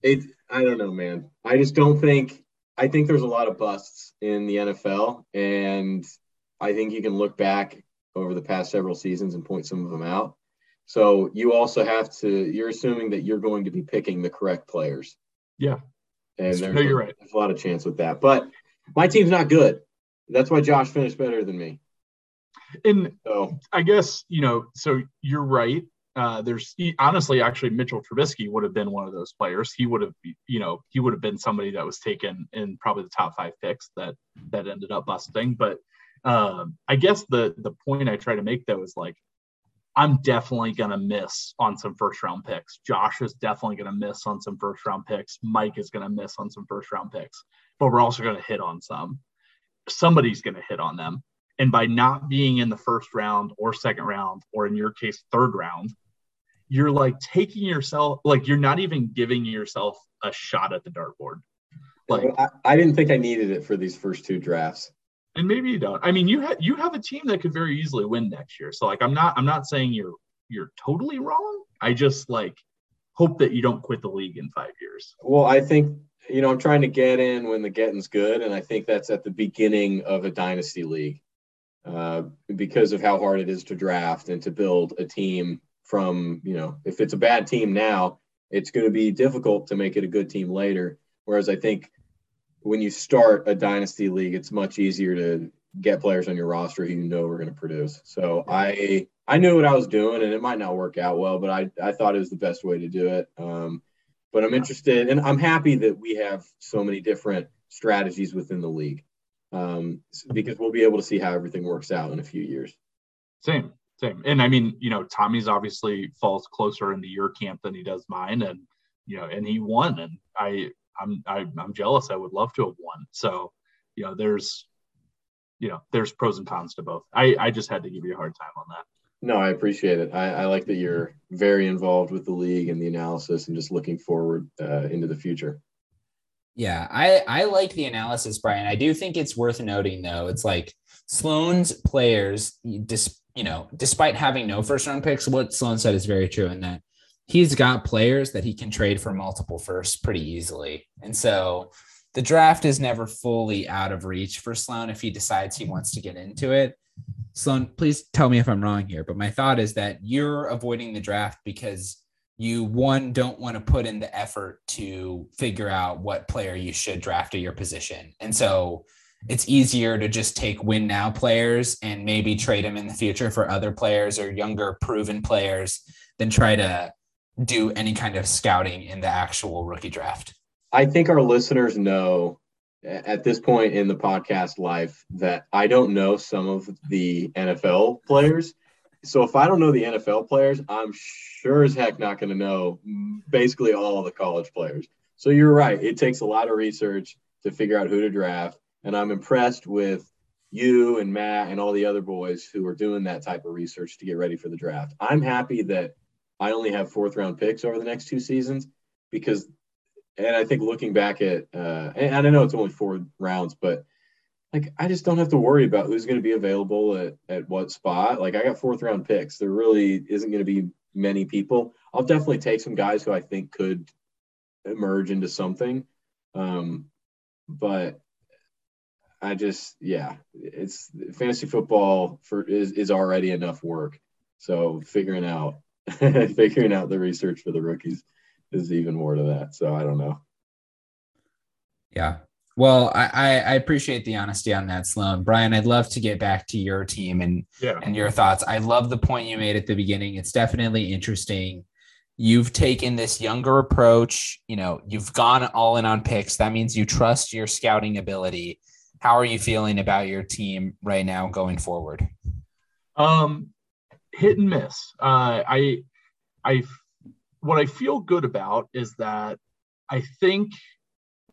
it, I don't know, man. I just don't think. I think there's a lot of busts in the NFL, and I think you can look back over the past several seasons and point some of them out. So you also have to. You're assuming that you're going to be picking the correct players. Yeah. And there's, No, you're right. there's a lot of chance with that. But my team's not good. That's why Josh finished better than me. And So I guess you know. So you're right. Uh, there's he- honestly, actually, Mitchell Trubisky would have been one of those players. He would have, you know, he would have been somebody that was taken in probably the top five picks that that ended up busting. But um, I guess the the point I try to make though is like, I'm definitely gonna miss on some first round picks. Josh is definitely gonna miss on some first round picks. Mike is gonna miss on some first round picks. But we're also gonna hit on some. Somebody's gonna hit on them And by not being in the first round or second round, or in your case, third round, you're like taking yourself, like you're not even giving yourself a shot at the dartboard. Like I, I didn't think I needed it for these first two drafts. And maybe you don't. I mean, you have you have a team that could very easily win next year. So like I'm not I'm not saying you're you're totally wrong. I just like hope that you don't quit the league in five years. Well, I think you know I'm trying to get in when the getting's good, and I think that's at the beginning of a dynasty league uh, because of how hard it is to draft and to build a team from you know if it's a bad team now, it's going to be difficult to make it a good team later. Whereas I think when you start a dynasty league, it's much easier to get players on your roster who you know are going to produce. So I I knew what I was doing, and it might not work out well, but I I thought it was the best way to do it. Um, but I'm interested, and I'm happy that we have so many different strategies within the league um, because we'll be able to see how everything works out in a few years. Same, same, and I mean, you know, Tommy's obviously falls closer into your camp than he does mine, and you know, and he won, and I I'm I, am i am jealous. I would love to have won. So, you know, there's, you know, there's pros and cons to both. I I just had to give you a hard time on that. No, I appreciate it. I, I like that you're very involved with the league and the analysis, and just looking forward uh, into the future. Yeah, I I like the analysis, Brian. I do think it's worth noting though. It's like Sloan's players, dis, you know, despite having no first round picks, what Sloan said is very true in that he's got players that he can trade for multiple firsts pretty easily. And so the draft is never fully out of reach for Sloan if he decides he wants to get into it. Sloan, please tell me if I'm wrong here, but my thought is that you're avoiding the draft because you one don't want to put in the effort to figure out what player you should draft at your position. And so it's easier to just take win now players and maybe trade them in the future for other players or younger proven players than try to do any kind of scouting in the actual rookie draft? I think our listeners know at this point in the podcast life that I don't know some of the NFL players. So if I don't know the NFL players, I'm sure as heck not going to know basically all of the college players. So you're right. It takes a lot of research to figure out who to draft. And I'm impressed with you and Matt and all the other boys who are doing that type of research to get ready for the draft. I'm happy that I only have fourth round picks over the next two seasons because, and I think looking back at, uh, and I know it's only four rounds, but like I just don't have to worry about who's going to be available at, at what spot. Like I got fourth round picks. There really isn't going to be many people. I'll definitely take some guys who I think could emerge into something. Um, but I just, yeah, it's fantasy football for is, is already enough work. So figuring out [laughs] figuring out the research for the rookies is even more to that. So I don't know. Yeah. Well, I, I appreciate the honesty on that, Sloan. Brian, I'd love to get back to your team and yeah. and your thoughts. I love the point you made at the beginning. It's definitely interesting. You've taken this younger approach. You know, you've gone all in on picks. That means you trust your scouting ability. How are you feeling about your team right now going forward? Um, hit and miss. Uh, I, I, what I feel good about is that I think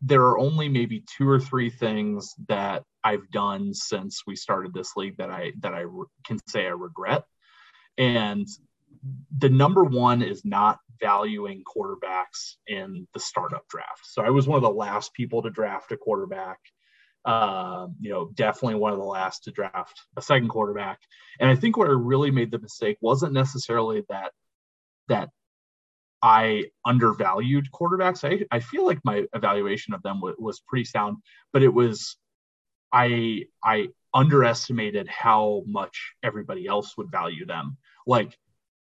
there are only maybe two or three things that I've done since we started this league that I that I re- can say I regret. And the number one is not valuing quarterbacks in the startup draft. So I was one of the last people to draft a quarterback uh, you know, definitely one of the last to draft a second quarterback. And I think where I really made the mistake wasn't necessarily that that I undervalued quarterbacks. I, I feel like my evaluation of them w- was pretty sound, but it was I I underestimated how much everybody else would value them. Like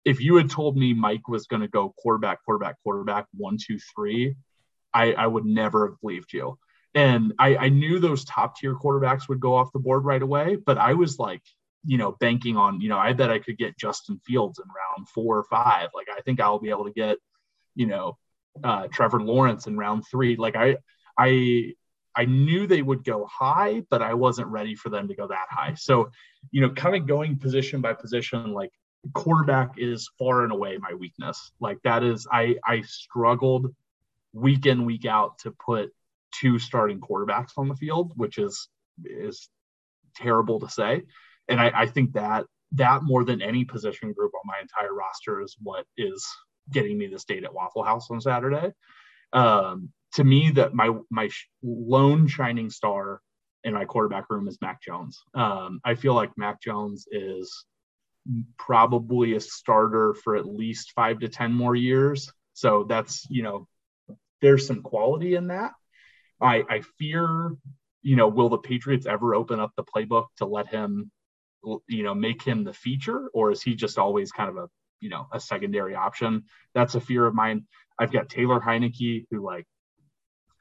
if you had told me Mike was going to go quarterback, quarterback, quarterback, one, two, three, I, I would never have believed you. And I, I knew those top tier quarterbacks would go off the board right away, but I was like, you know, banking on, you know, I bet I could get Justin Fields in round four or five. Like, I think I'll be able to get, you know, uh, Trevor Lawrence in round three. Like, I, I, I knew they would go high, but I wasn't ready for them to go that high. So, you know, kind of going position by position, like quarterback is far and away my weakness. Like that is, I, I struggled week in, week out to put two starting quarterbacks on the field, which is is terrible to say. And I, I think that that more than any position group on my entire roster is what is getting me this date at Waffle House on Saturday. Um, to me, that my my lone shining star in my quarterback room is Mac Jones. Um, I feel like Mac Jones is probably a starter for at least five to ten more years. So that's you know, there's some quality in that. I I fear, you know, will the Patriots ever open up the playbook to let him, you know, make him the feature, or is he just always kind of a you know a secondary option? That's a fear of mine. I've got Taylor Heinicke, who like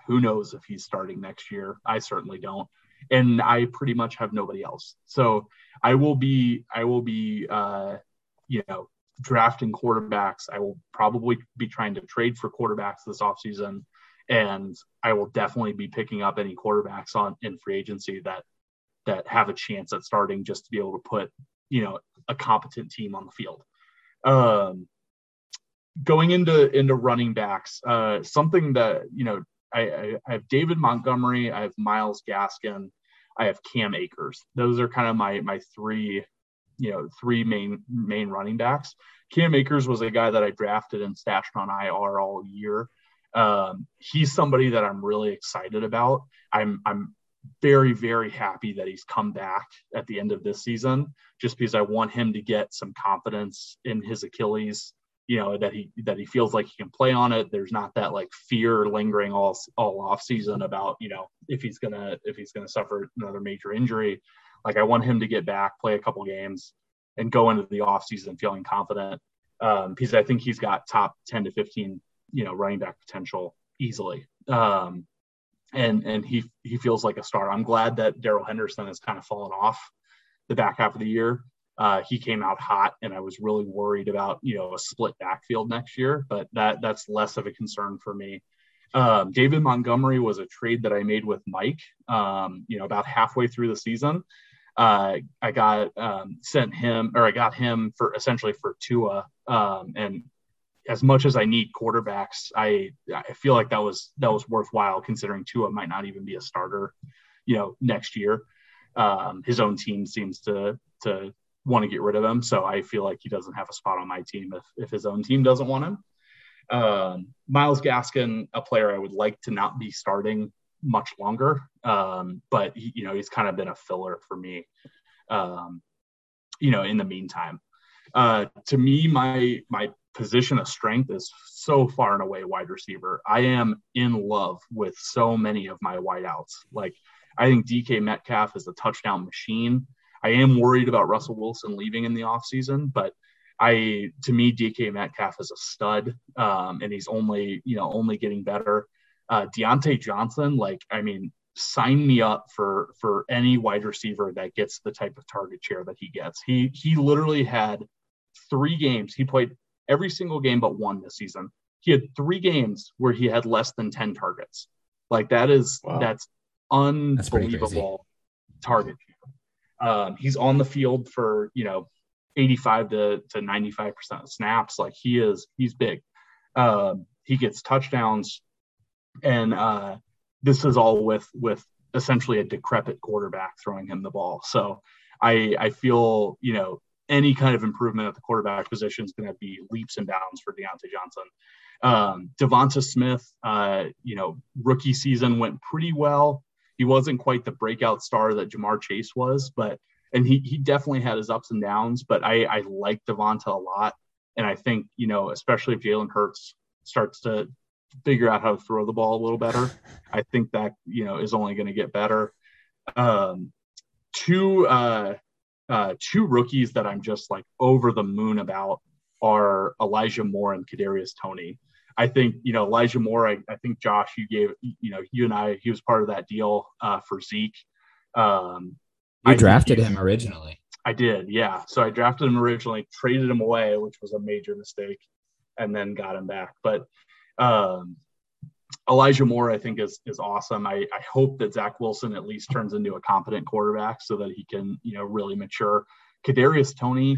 who knows if he's starting next year? I certainly don't. And I pretty much have nobody else. So I will be, I will be, uh, you know, drafting quarterbacks. I will probably be trying to trade for quarterbacks this offseason. And I will definitely be picking up any quarterbacks on in free agency that that have a chance at starting just to be able to put, you know, a competent team on the field. Um, going into into running backs, uh, something that you know I, I, I have David Montgomery, I have Myles Gaskin, I have Cam Akers. Those are kind of my my three, you know, three main main running backs. Cam Akers was a guy that I drafted and stashed on IR all year. Um, he's somebody that I'm really excited about. I'm I'm very very happy that he's come back at the end of this season, just because I want him to get some confidence in his Achilles you know that he that he feels like he can play on it. There's not that like fear lingering all all off season about you know if he's gonna if he's gonna suffer another major injury. Like i want him to get back play a couple games and go into the off season feeling confident. Um, because i think he's got top 10 to 15 you know running back potential easily um, and and he he feels like a star i'm glad that Darrell henderson has kind of fallen off the back half of the year uh, he came out hot, and I was really worried about you know a split backfield next year. But that that's less of a concern for me. Um, David Montgomery was a trade that I made with Mike. Um, you know, about halfway through the season, uh, I got um, sent him, or I got him for essentially for Tua. Um, and as much as I need quarterbacks, I I feel like that was that was worthwhile considering Tua might not even be a starter, you know, next year. Um, his own team seems to to want to get rid of him. So I feel like he doesn't have a spot on my team if, if his own team doesn't want him. Um, Myles Gaskin, a player I would like to not be starting much longer, um, but he, you know he's kind of been a filler for me. Um, you know, in the meantime, uh, to me, my my position of strength is so far and away wide receiver. I am in love with so many of my wideouts. Like I think DK Metcalf is a touchdown machine. I am worried about Russell Wilson leaving in the offseason, but I to me DK Metcalf is a stud, um, and he's only you know only getting better. Uh, Diontae Johnson, like I mean, sign me up for for any wide receiver that gets the type of target share that he gets. He he literally had three games. He played every single game but one this season. He had three games where he had less than ten targets. Like that is wow. that's unbelievable that's target um, he's on the field for you know 85 to, to 95 percent of snaps. Like he is, he's big. Um, he gets touchdowns, and uh, this is all with with essentially a decrepit quarterback throwing him the ball. So I I feel you know any kind of improvement at the quarterback position is going to be leaps and bounds for Diontae Johnson. Um, Devonta Smith, uh, you know, rookie season went pretty well he wasn't quite the breakout star that Ja'Marr Chase was, but and he he definitely had his ups and downs. But I I like Devonta a lot, and I think you know especially if Jalen Hurts starts to figure out how to throw the ball a little better, [laughs] I think that you know is only going to get better. Um, two uh, uh, two rookies that I'm just like over the moon about are Elijah Moore and Kadarius Toney. I think, you know, Elijah Moore, I, I, think Josh, you gave, you know, you and I, he was part of that deal uh, for Zeke. Um, you drafted him originally. I did, yeah. So I drafted him originally, traded him away, which was a major mistake, and then got him back. But um, Elijah Moore, I think, is is awesome. I, I hope that Zach Wilson at least turns into a competent quarterback so that he can, you know, really mature. Kadarius Toney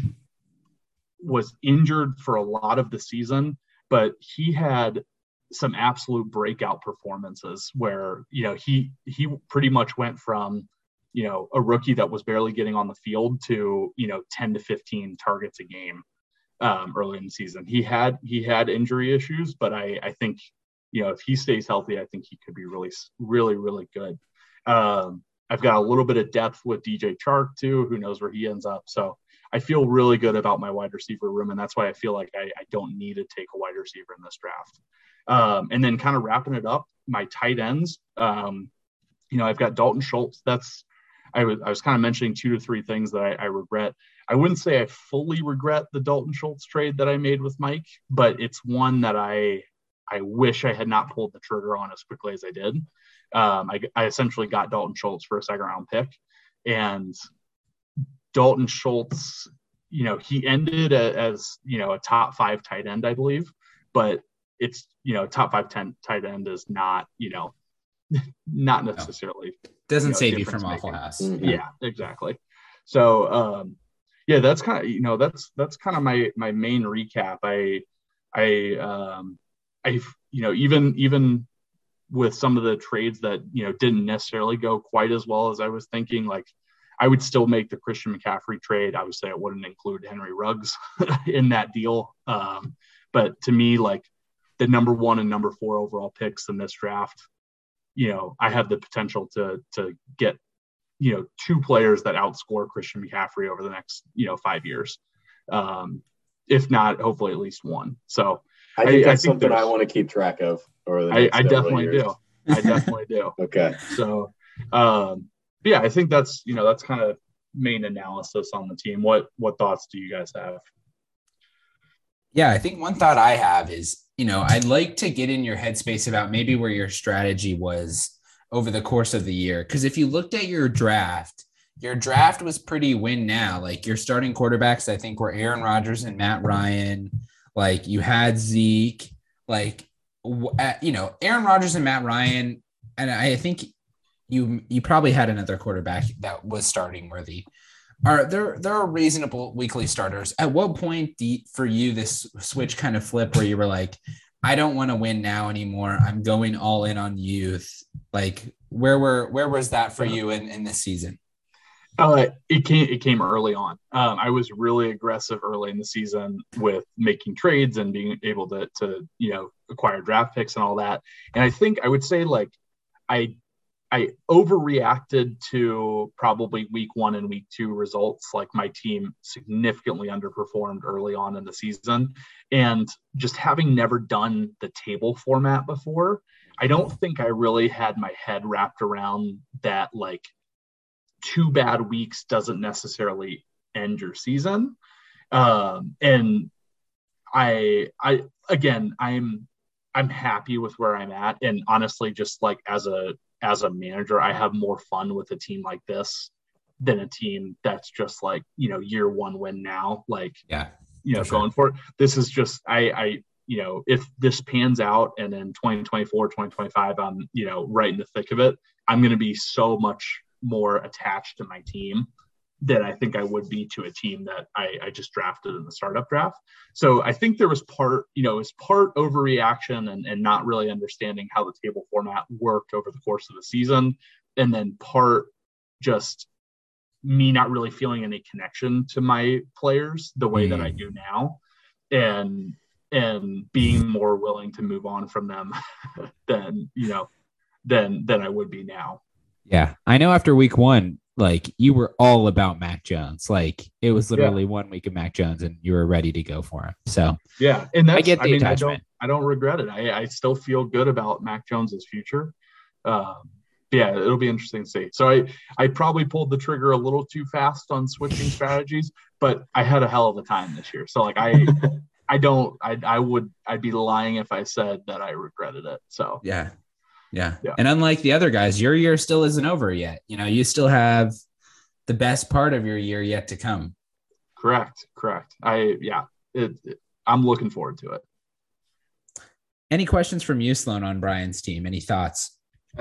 was injured for a lot of the season but he had some absolute breakout performances where you know he he pretty much went from you know, a rookie that was barely getting on the field to, you know, 10 to 15 targets a game um, early in the season. He had he had injury issues, but I I think you know if he stays healthy, I think he could be really really really good. Um, I've got a little bit of depth with DJ Chark too. Who knows where he ends up? So I feel really good about my wide receiver room, and that's why I feel like I, I don't need to take a wide receiver in this draft. Um, and then kind of wrapping it up, my tight ends. Um, you know, I've got Dalton Schultz. That's I was I was kind of mentioning two to three things that I, I regret. I wouldn't say I fully regret the Dalton Schultz trade that I made with Mike, but it's one that I I wish I had not pulled the trigger on as quickly as I did. Um, I, I essentially got Dalton Schultz for a second round pick, and Dalton Schultz, you know, he ended a, as you know a top five tight end, I believe, but it's you know top five ten tight end is not you know [laughs] not necessarily doesn't you know, save you from awful house. Mm-hmm. Yeah, exactly. So um, yeah, that's kind of you know that's that's kind of my my main recap. I I um I you know even even with some of the trades that you know didn't necessarily go quite as well as I was thinking, like I would still make the Christian McCaffrey trade. Obviously, I wouldn't include Henry Ruggs [laughs] in that deal. Um, but to me, like the number one and number four overall picks in this draft, you know, I have the potential to to get you know two players that outscore Christian McCaffrey over the next you know five years, um, if not hopefully at least one. So I think I, that's I think something I want to keep track of. Or I, I definitely years. do. I definitely do. [laughs] okay. So, um, yeah, I think that's you know that's kind of main analysis on the team. What what thoughts do you guys have? Yeah, I think one thought I have is, you know, I'd like to get in your headspace about maybe where your strategy was over the course of the year. Because if you looked at your draft, your draft was pretty win now. Like your starting quarterbacks, I think, were Aaron Rodgers and Matt Ryan. Like you had Zeke, like you know, Aaron Rodgers and Matt Ryan, and I think you you probably had another quarterback that was starting worthy. Are there there are reasonable weekly starters? At what point you, for you this switch kind of flip where you were like, I don't want to win now anymore. I'm going all in on youth. Like where were where was that for you in, in this season? Uh, it came it came early on. Um, I was really aggressive early in the season with making trades and being able to to you know acquire draft picks and all that. And I think I would say like I I overreacted to probably week one and week two results. Like my team significantly underperformed early on in the season. And just having never done the table format before, I don't think I really had my head wrapped around that like two bad weeks doesn't necessarily end your season. Um, and I, I, again, I'm, I'm happy with where I'm at. And honestly, just like as a as a manager, I have more fun with a team like this than a team that's just like, you know, year one win now. Like, yeah, you know, for going for it. This is just, I, I, you know, if this pans out and in 2024, 2025, I'm, you know, right in the thick of it, I'm going to be so much more attached to my team than I think I would be to a team that I, I, just drafted in the startup draft. So I think there was part, you know, was part overreaction and, and not really understanding how the table format worked over the course of the season. And then part just me not really feeling any connection to my players the way mm. that I mm. do now. And and being more willing to move on from them [laughs] than, you know, than than I would be now. Yeah. I know after week one, like you were all about Mac Jones. Like it was literally yeah. one week of Mac Jones and you were ready to go for him. So yeah, and I get the I mean, attachment. I don't, I don't regret it. I, I still feel good about Mac Jones's future. Um, yeah, it'll be interesting to see. So I, I probably pulled the trigger a little too fast on switching [laughs] strategies, but I had a hell of a time this year. So like I, [laughs] I don't, I, I would, I'd be lying if I said that I regretted it. So yeah, yeah. yeah. And unlike the other guys, your year still isn't over yet. You know, you still have the best part of your year yet to come. Correct. Correct. I, yeah, it, it, I'm looking forward to it. Any questions from you, Sloan, on Brian's team? Any thoughts?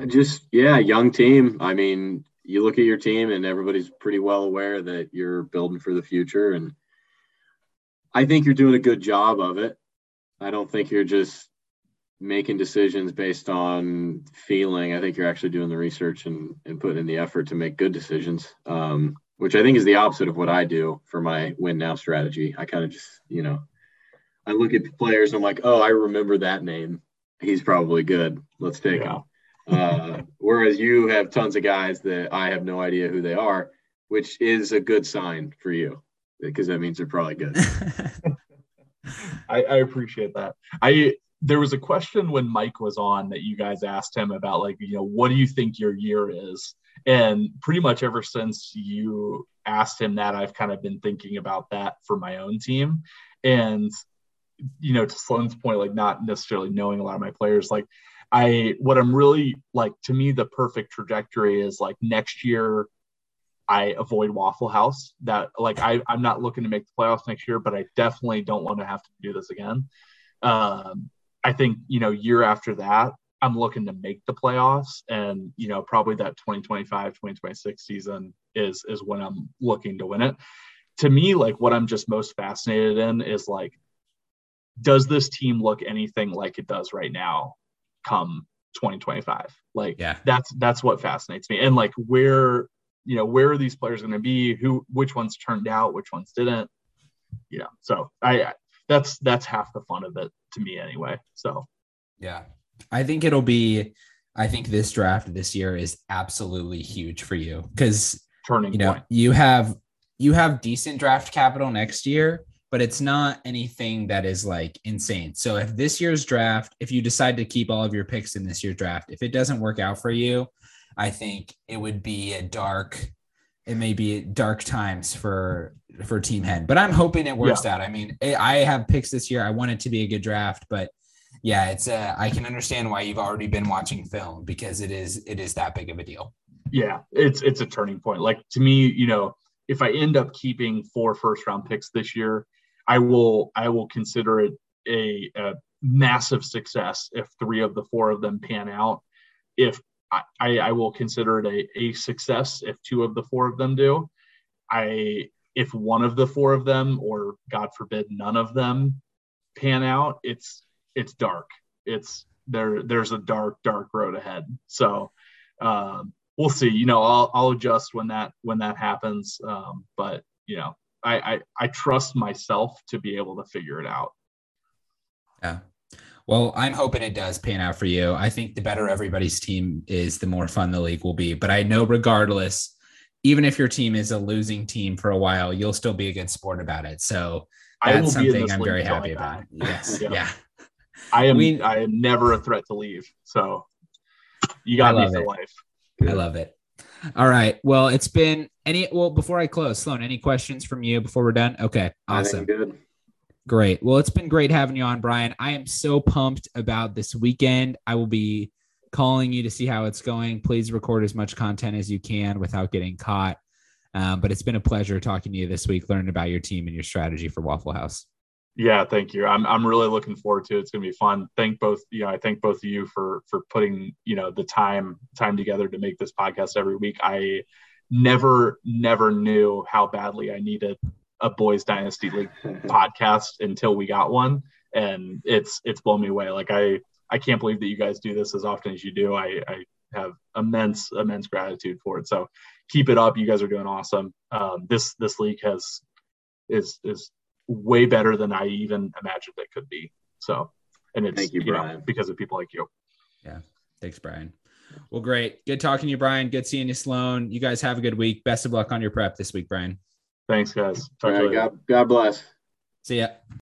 Just, yeah, young team. I mean, you look at your team and everybody's pretty well aware that you're building for the future. And I think you're doing a good job of it. I don't think you're just making decisions based on feeling. I think you're actually doing the research and, and putting in the effort to make good decisions, um, which I think is the opposite of what I do for my win now strategy. I kind of just, you know, I look at players and I'm like, oh, I remember that name. He's probably good. Let's take yeah. him. Uh, whereas you have tons of guys that I have no idea who they are, which is a good sign for you because that means they're probably good. [laughs] I, I appreciate that. I there was a question when Mike was on that you guys asked him about like, you know, what do you think your year is? And pretty much ever since you asked him that, I've kind of been thinking about that for my own team. And, you know, to Sloan's point, like not necessarily knowing a lot of my players, like I, what I'm really like to me, the perfect trajectory is like next year, I avoid Waffle House. That like I, I'm not looking to make the playoffs next year, but I definitely don't want to have to do this again. Um, I think, you know, year after that, I'm looking to make the playoffs and, you know, probably that 2025, 2026 season is is when I'm looking to win it. To me, like what I'm just most fascinated in is like does this team look anything like it does right now come 2025? Like yeah. that's that's what fascinates me. And like where, you know, where are these players going to be? Who which ones turned out, which ones didn't? You know, so I that's that's half the fun of it to me anyway. So yeah, I think it'll be. I think this draft this year is absolutely huge for you because turning you know point. you have you have decent draft capital next year, but it's not anything that is like insane. So if this year's draft, if you decide to keep all of your picks in this year's draft, if it doesn't work out for you, I think it would be a dark it may be dark times for for Team Hen, but I'm hoping it works yeah. out. I mean, I have picks this year. I want it to be a good draft, but yeah, it's uh, I can understand why you've already been watching film because it is it is that big of a deal. Yeah, it's it's a turning point. Like to me, you know, if I end up keeping four first round picks this year, I will I will consider it a, a massive success if three of the four of them pan out. If I, I will consider it a, a success if two of the four of them do. I if one of the four of them, or God forbid, none of them pan out, it's it's dark. It's there. There's a dark, dark road ahead. So um, we'll see. You know, I'll I'll adjust when that when that happens. Um, but you know, I, I I trust myself to be able to figure it out. Yeah, well, I'm hoping it does pan out for you. I think the better everybody's team is, the more fun the league will be. But I know, regardless, even if your team is a losing team for a while, you'll still be a good sport about it. So that's something I'm very happy about. Yes. [laughs] yeah. yeah. I am we, I am never a threat to leave. So you got me for it. life. I love it. All right. Well, it's been any well before I close, Sloan, any questions from you before we're done? Okay. Awesome. good. Great. Well, it's been great having you on, Brian. I am so pumped about this weekend. I will be calling you to see how it's going. Please record as much content as you can without getting caught. Um, but it's been a pleasure talking to you this week, learning about your team and your strategy for Waffle House. Yeah, thank you. I'm I'm really looking forward to it. It's going to be fun. Thank both, you know, I thank both of you for for putting, you know, the time time together to make this podcast every week. I never never knew how badly I needed a boys dynasty league [laughs] podcast until we got one and it's it's blown me away like i i can't believe that you guys do this as often as you do. I i have immense immense gratitude for it. So keep it up. You guys are doing awesome. Um, this this league has is is way better than i even imagined it could be. So and it's Thank you, you know, because of people like you. Yeah. Thanks brian. Well great. Good talking to you brian. Good seeing you sloan. You guys have a good week. Best of luck on your prep this week brian. Thanks, guys. Talk right, God, God bless. See ya.